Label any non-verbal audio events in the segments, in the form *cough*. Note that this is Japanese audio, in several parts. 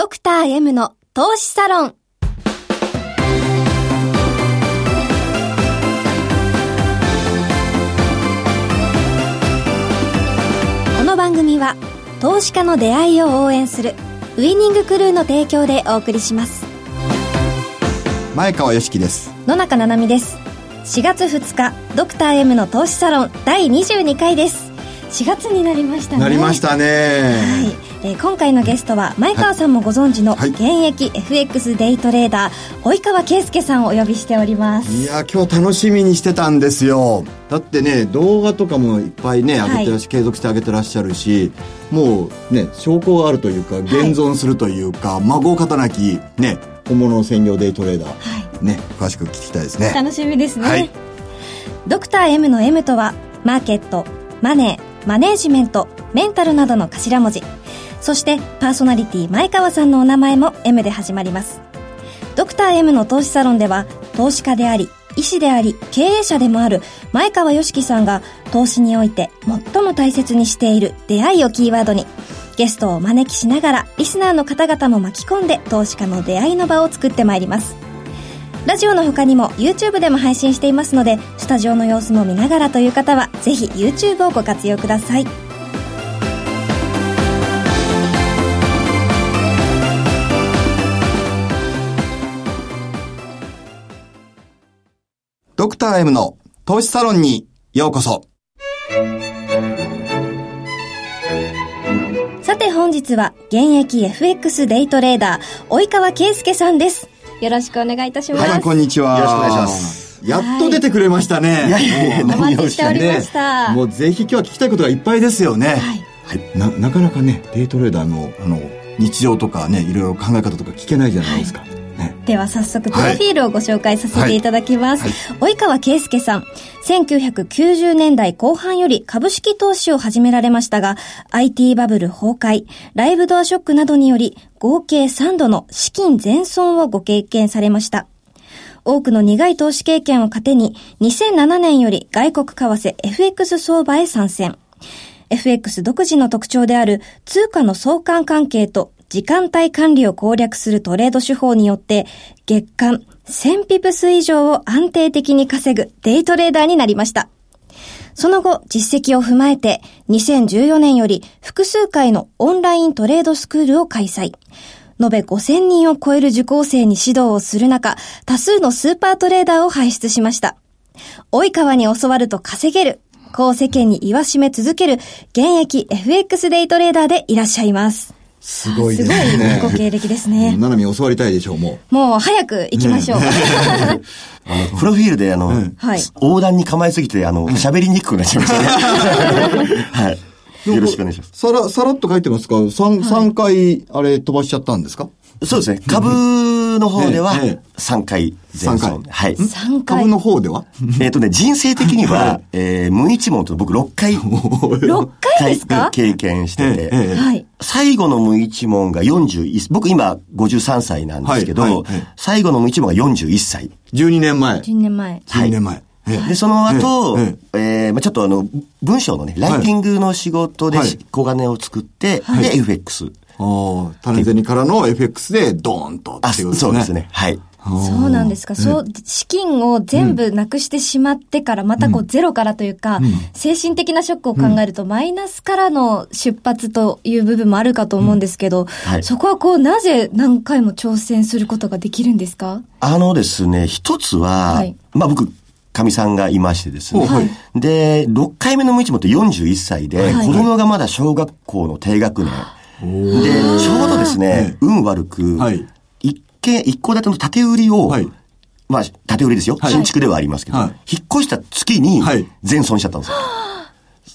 ドクター M の投資サロン。この番組は投資家の出会いを応援するウイニングクルーの提供でお送りします。前川よしきです。野中七海です。4月2日ドクター M の投資サロン第22回です。4月になりましたね。なりましたね。はい、えー今回のゲストは前川さんもご存知のはい。現役 FX デイトレーダー及川圭介さんをお呼びしております。いや今日楽しみにしてたんですよ。だってね動画とかもいっぱいね上げてらっし、継続して上げてらっしゃるしもうね証拠があるというか現存するというか、孫方なきね本物の専業デイトレーダー、はね詳しく聞きたいですね。楽しみですね、はい。ドクター M の M とはマーケットマネーマネージメントメンタルなどの頭文字そしてパーソナリティ前川さんのお名前も M で始まりますドクター M の投資サロンでは投資家であり医師であり経営者でもある前川良樹さんが投資において最も大切にしている出会いをキーワードにゲストをお招きしながらリスナーの方々も巻き込んで投資家の出会いの場を作ってまいりますラジオの他にも YouTube でも配信していますので、スタジオの様子も見ながらという方は、ぜひ YouTube をご活用ください。ドクター M の投資サロンにようこそさて本日は、現役 FX デイトレーダー、及川圭介さんです。よろしくお願いいたします。はいこんにちはよろしくお願いしますやっと出てくれましたね、いやいやいやお待ちしておりました。もうぜひ今日は聞きたいことがいっぱいですよね。はい。はい。な、なかなかね、デイトレーダーの、あの、日常とかね、いろいろ考え方とか聞けないじゃないですか。ね。では早速、プロフィールをご紹介させていただきます。及川圭介さん。1990年代後半より株式投資を始められましたが、IT バブル崩壊、ライブドアショックなどにより、合計3度の資金全損をご経験されました。多くの苦い投資経験を糧に、2007年より外国為替 FX 相場へ参戦。FX 独自の特徴である通貨の相関関係と時間帯管理を攻略するトレード手法によって月間1000ピプス以上を安定的に稼ぐデイトレーダーになりました。その後、実績を踏まえて、2014年より複数回のオンライントレードスクールを開催。延べ5000人を超える受講生に指導をする中、多数のスーパートレーダーを輩出しました。及川に教わると稼げる。こう世間に言わしめ続ける現役 FX デイトレーダーでいらっしゃいます。すごいですすごいね。ご経歴ですね。ななみ教わりたいでしょう、ももう早く行きましょう。*laughs* あの、プロフィールで、あの、はい横断に構えすぎて、あの、喋りにくくなっちゃいましたね。*laughs* はい。よろしくお願いしますう。。さら、さらっと書いてますか ?3、三回、あれ飛ばしちゃったんですか？そうですね。株の方ではええええ、3回前三損。はい。3回。株の方では？えっとね、人生的には、えー、無一文と僕6回、6回ですか？経験してええて、ええはい。最後の無一文が41、僕今53歳なんですけど、はいはいはい最後の無一文が41歳。12年前。10年前。12年前。ええで、その後、ええーまあちょっとあの、文章のね、ライティングの仕事ではい小金を作って、で、FX。ああ、種銭からの FX でドーンとあ、っていうことですね。そうですね。はい。そうなんですか。そう、資金を全部なくしてしまってから、またこうゼロからというか、精神的なショックを考えると、マイナスからの出発という部分もあるかと思うんですけど、はい。そこはこう、なぜ何回も挑戦することができるんですか？あのですね、一つは、はい。まあ僕、かみさんがいましてですね。はい。で、6回目の無一文って41歳で、はい。子供がまだ小学校の低学年。で、ちょうどですね、運悪く、はい一軒、一戸建ての建て売りを、はいまあ、建て売りですよ。はい新築ではありますけど、はい引っ越した月にはい、全損しちゃったんですよ。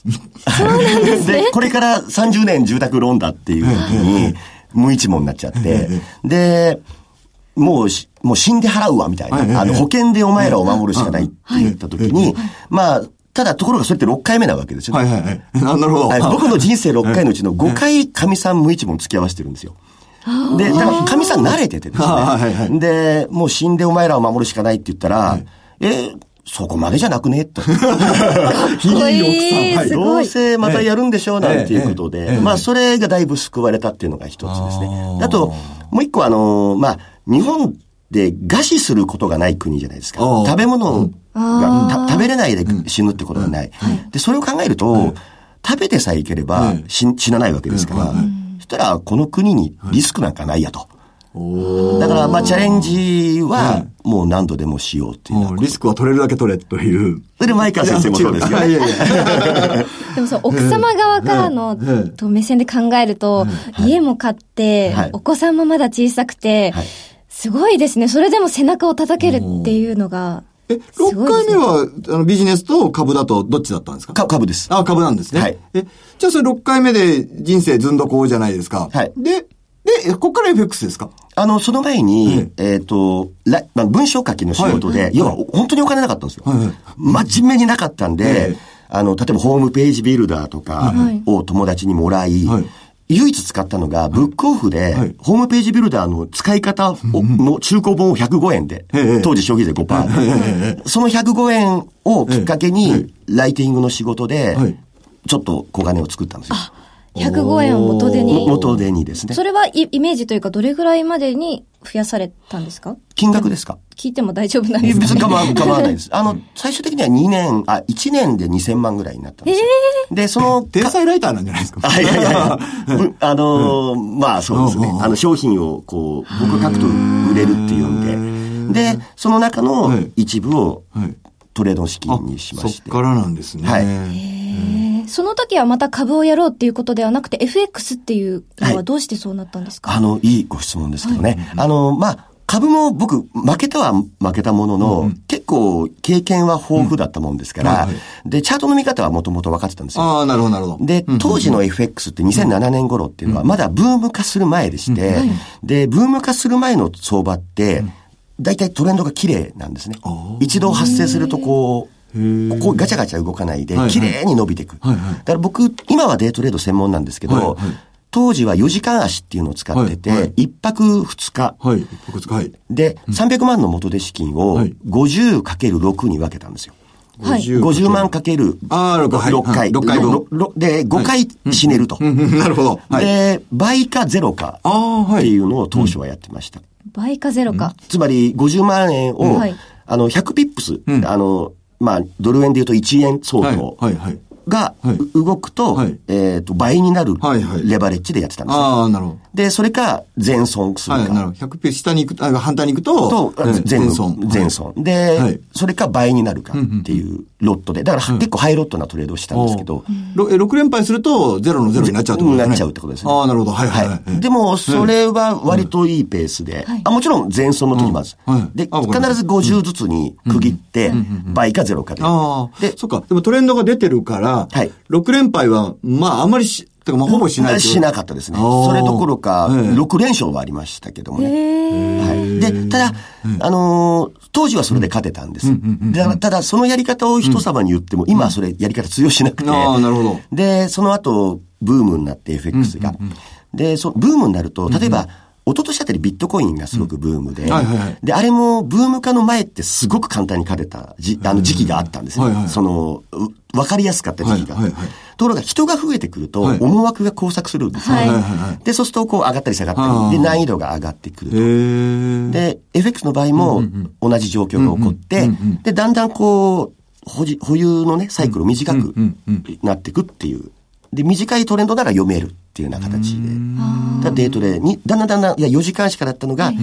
*laughs* そうなんですね。で、これから30年住宅ローンだっていう時に、無一文になっちゃって、で、もうし、もう死んで払うわ、みたいはいな。あの、保険でお前らを守るしかないって言った時に、まあ、ただところがそれって6回目なわけですよ。はいはいはい。な *laughs* なるほど。はい僕の人生6回のうちの5回、神さん無一文付き合わせてるんですよ。で、だから、神さん慣れててですはいはいはね。で、もう死んでお前らを守るしかないって言ったら、え、そこまでじゃなくね？と。かっこいい。すどごい。うせまたやるんでしょうなんていうことで、まあそれがだいぶ救われたっていうのが一つですね。あと、もう一個あの、まあ、日本で餓死することがない国じゃないですか。食べ物が食べれないで死ぬってことがない。で、それを考えると、食べてさえいければ死死なないわけですから、そしたらこの国にリスクなんかないやと。だから、まあ、チャレンジは、もう何度でもしようっていう。リスクは取れるだけ取れという。それで、前川先生もそうですよね。*laughs* でもそう、奥様側からの、と目線で考えると、家も買って、お子さんもまだ小さくて、すごいですね。それでも背中を叩けるっていうのが。え、6回目は、あの、ビジネスと株だとどっちだったんですか？株です。あ、株なんですね。はい。え、じゃあそれ6回目で人生ずんどこうじゃないですか。はい。で、で、ここから FX ですか？あの、その前に、えっ、と、らまあ、文章書きの仕事で、要は、本当にお金なかったんですよ。真面目になかったんで、あの、例えばホームページビルダーとかを友達にもらい、唯一使ったのが、ブックオフで、ホームページビルダーの使い方の中古本を105円で、当時消費税5%。その105円をきっかけに、ライティングの仕事で、ちょっと小金を作ったんですよ。105円を元手に。元手にですね。それはイメージというか、どれぐらいまでに増やされたんですか？金額ですか？聞いても大丈夫なんですか、別に構わ構わないです。あの、最終的には2年、あ、1年で2000万ぐらいになったんですよ。えー、で、その、天才ライターなんじゃないですか？あ、いやいやいや、*laughs* あのー、まあそうですね。あの、商品をこう、僕が書くと売れるっていうんで、で、その中の一部をトレードの資金にしまして。そっからなんですね。はい。その時はまた株をやろうっていうことではなくて、FX っていうのはどうしてそうなったんですか、はい、あの、いいご質問ですけどね。はい、あの、まあ、株も僕、負けたは負けたものの、うん、結構経験は豊富だったもんですから、うん。はいはい、で、チャートの見方はもともと分かってたんですよ。ああ、なるほど、なるほど。で、当時の FX って2007年頃っていうのは、まだブーム化する前でして、で、ブーム化する前の相場って、大体トレンドが綺麗なんですね。一度発生するとこう、ここガチャガチャ動かないで、綺麗に伸びていく。はいはい、だから僕、今はデイトレード専門なんですけど、はいはい、当時は4時間足っていうのを使ってて、はいはい、1泊2日。はい、1泊2日。はい。で、300万の元手資金を 50×6 に分けたんですよ。はい、50万かける6回。6回。6回分。で、5回死ねると。なるほど。で、倍かゼロかっていうのを当初はやってました。倍かゼロか。つまり50万円を、あの、100ピップス、あの、まあ、ドル円で言うと1円相当が動くと、えっと、倍になるレバレッジでやってたんですああ、なるほど。で、それか、全損するか。はい、なるほど。100ペ下に行く、あ反対に行くと、と、全損。全損。で、それか倍になるかっていうロットで。だから結構ハイロットなトレードをしたんですけど。6連敗すると、ゼロのゼロになっちゃうってことですね。なっちゃうってことですね。ああ、なるほど。はいはい。でも、それは割といいペースで。あ、もちろん全損の時もあす。で、必ず50ずつに区切って、倍かゼロかで。ああ。で、そっか。でもトレンドが出てるから、はい。6連敗は、まあ、あんまりし、てかまあ、ほぼしないしなかったですね。それどころか、6連勝はありましたけどもね。はい。で、ただ、あの当時はそれで勝てたんです。ただ、そのやり方を人様に言っても、今はそれやり方通用しなくて。ああ、なるほど。で、その後、ブームになって FX が。で、そブームになると、例えば、一昨年あたりビットコインがすごくブームで、で、あれもブーム化の前ってすごく簡単に勝てたじあの時期があったんですよ。その、わかりやすかった時期が。ところが人が増えてくると、思惑が交錯するんですよ。で、そうするとこう上がったり下がったり、で、難易度が上がってくると。で、FX の場合も同じ状況が起こって、で、だんだんこう、保有のね、サイクル短くなっていくっていう。で、短いトレンドなら読めるっていうような形で。だデートでに、だんだんだんだん、いや、4時間しかだったのが、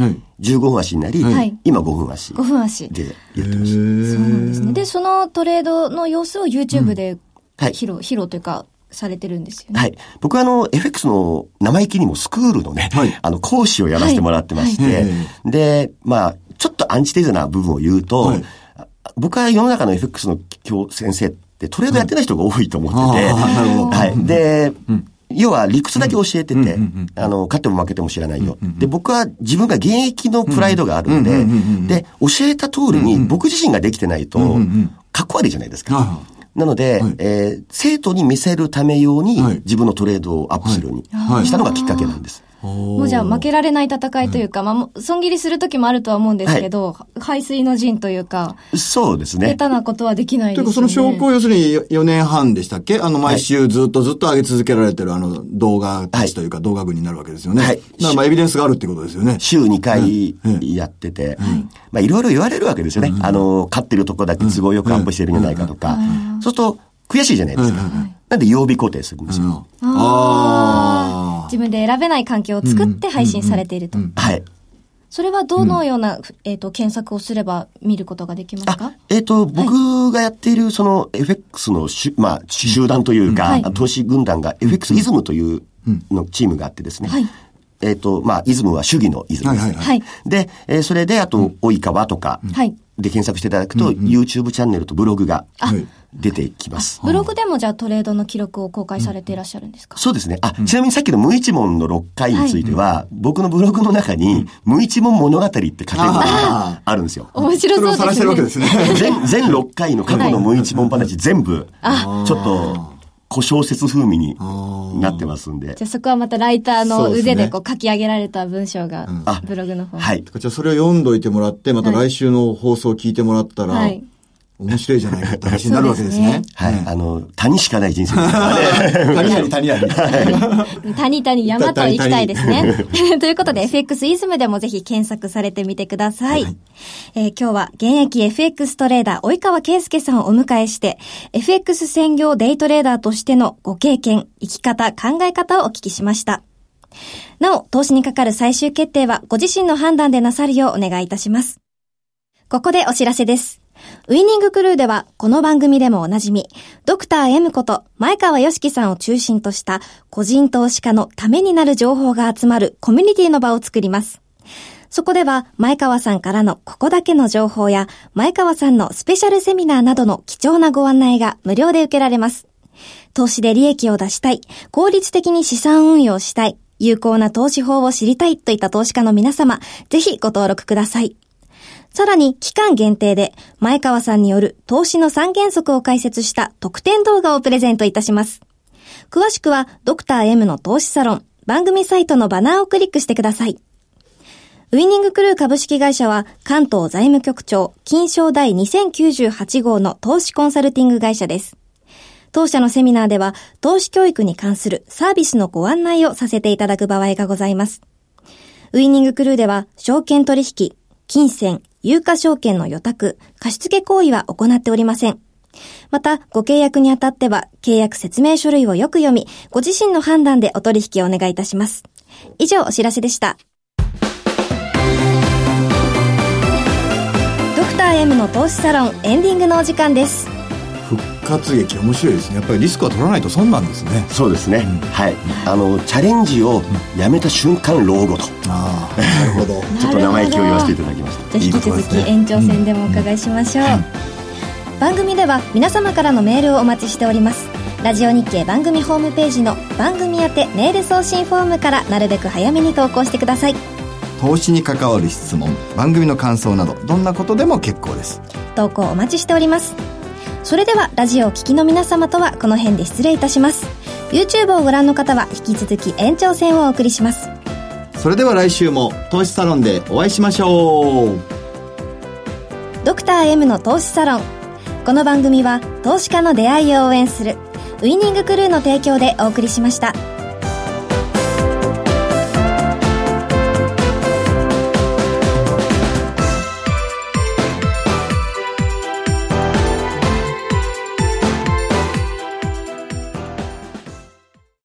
15分足になり、はい、今5分足。5分足。でやってます。そうなんですね。で、そのトレードの様子を YouTube で披露、披露というか、されてるんですよね。はい。僕はあの、FX の生意気にもスクールのね、はい、あの、講師をやらせてもらってまして、はい。はい、で、まあ、ちょっとアンチテーゼな部分を言うと、僕は世の中の FX の教先生ってトレードやってない人が多いと思ってて、はい。で、うん要は理屈だけ教えてて、あの、勝っても負けても知らないよ。で、僕は自分が現役のプライドがあるんで、で、教えた通りに僕自身ができてないと、かっこ悪いじゃないですか。なので、えー、生徒に見せるため用に自分のトレードをアップするようにしたのがきっかけなんです。もうじゃあ負けられない戦いというか、まあ、損切りする時もあるとは思うんですけど、はい、排水の陣というか。そうですね。下手なことはできないですよね。その証拠を要するに4年半でしたっけ？あの、毎週ずっとずっと上げ続けられてるあの動画たちというか動画群になるわけですよね。はい。まあエビデンスがあるってことですよね。週2回やってて、まあいろいろ言われるわけですよね。あの、勝ってるとこだけ都合よくアップしてるんじゃないかとか。そうすると、悔しいじゃないですか。なん。で曜日固定するん。ですよ。ああ。自分で選べない環境を作って配信されていると。はい。それはどのような、えっ、と、検索をすれば見ることができますか？えっ、と、僕がやっている、その、FX のし、まあ、集団というか、投資軍団が FX イズムというのチームがあってですね。はい。えっ、と、まあ、イズムは主義のイズムです。はい。で、えー、それで、あと、及川とか、はい。で検索していただくと、YouTube チャンネルとブログが出てきます。ブログでもじゃあトレードの記録を公開されていらっしゃるんですか、そうですね。あ、ちなみにさっきの無一文の6回については、僕のブログの中に、無一文物語ってカテゴリーがあるんですよ。面白そうですね。してるわけですね。全、全6回の過去の無一文話全部、ちょっと、小小説風味になってますんで。じゃあそこはまたライターの腕でこう書き上げられた文章が、ブログの方。はい。じゃあそれを読んどいてもらって、また来週の放送を聞いてもらったら、はい、面白いじゃないかって話になるわけですね。ねはい。あの、谷しかない人生ですね。*laughs* 谷あり、谷あり。谷谷山と行きたいですね。*laughs* ということで、FX イズムでもぜひ検索されてみてください。はい、えー、今日は現役 FX トレーダー、及川圭介さんをお迎えして、FX 専業デイトレーダーとしてのご経験、生き方、考え方をお聞きしました。なお、投資にかかる最終決定はご自身の判断でなさるようお願いいたします。ここでお知らせです。ウィニングクルーでは、この番組でもおなじみ、ドクター M こと前川良樹さんを中心とした個人投資家のためになる情報が集まるコミュニティの場を作ります。そこでは、前川さんからのここだけの情報や、前川さんのスペシャルセミナーなどの貴重なご案内が無料で受けられます。投資で利益を出したい、効率的に資産運用したい、有効な投資法を知りたいといった投資家の皆様、ぜひご登録ください。さらに期間限定で前川さんによる投資の三原則を解説した特典動画をプレゼントいたします。詳しくはドクター M の投資サロン番組サイトのバナーをクリックしてください。ウィニングクルー株式会社は関東財務局長金賞第2098号の投資コンサルティング会社です。当社のセミナーでは投資教育に関するサービスのご案内をさせていただく場合がございます。ウィニングクルーでは証券取引、金銭、有価証券の予託、貸付行為は行っておりません。また、ご契約にあたっては、契約説明書類をよく読み、ご自身の判断でお取引をお願いいたします。以上、お知らせでした。ドクター M の投資サロンエンディングのお時間です。活劇面白いですね。やっぱりリスクは取らないと損なんですね。そうですね、うん、はい。あのチャレンジをやめた瞬間老後と、ああなるほど。*laughs* ちょっと生意気を言わせていただきました。じゃ引き続き延長戦でもお伺いしましょう、番組では皆様からのメールをお待ちしております。ラジオ日経番組ホームページの番組宛てメール送信フォームからなるべく早めに投稿してください。投資に関わる質問番組の感想などどんなことでも結構です。投稿お待ちしておりますそれではラジオを聴きの皆様とはこの辺で失礼いたします。YouTube をご覧の方は引き続き延長戦をお送りします。それでは来週も投資サロンでお会いしましょう。ドクター M の投資サロン。この番組は投資家の出会いを応援するウイニングクルーの提供でお送りしました。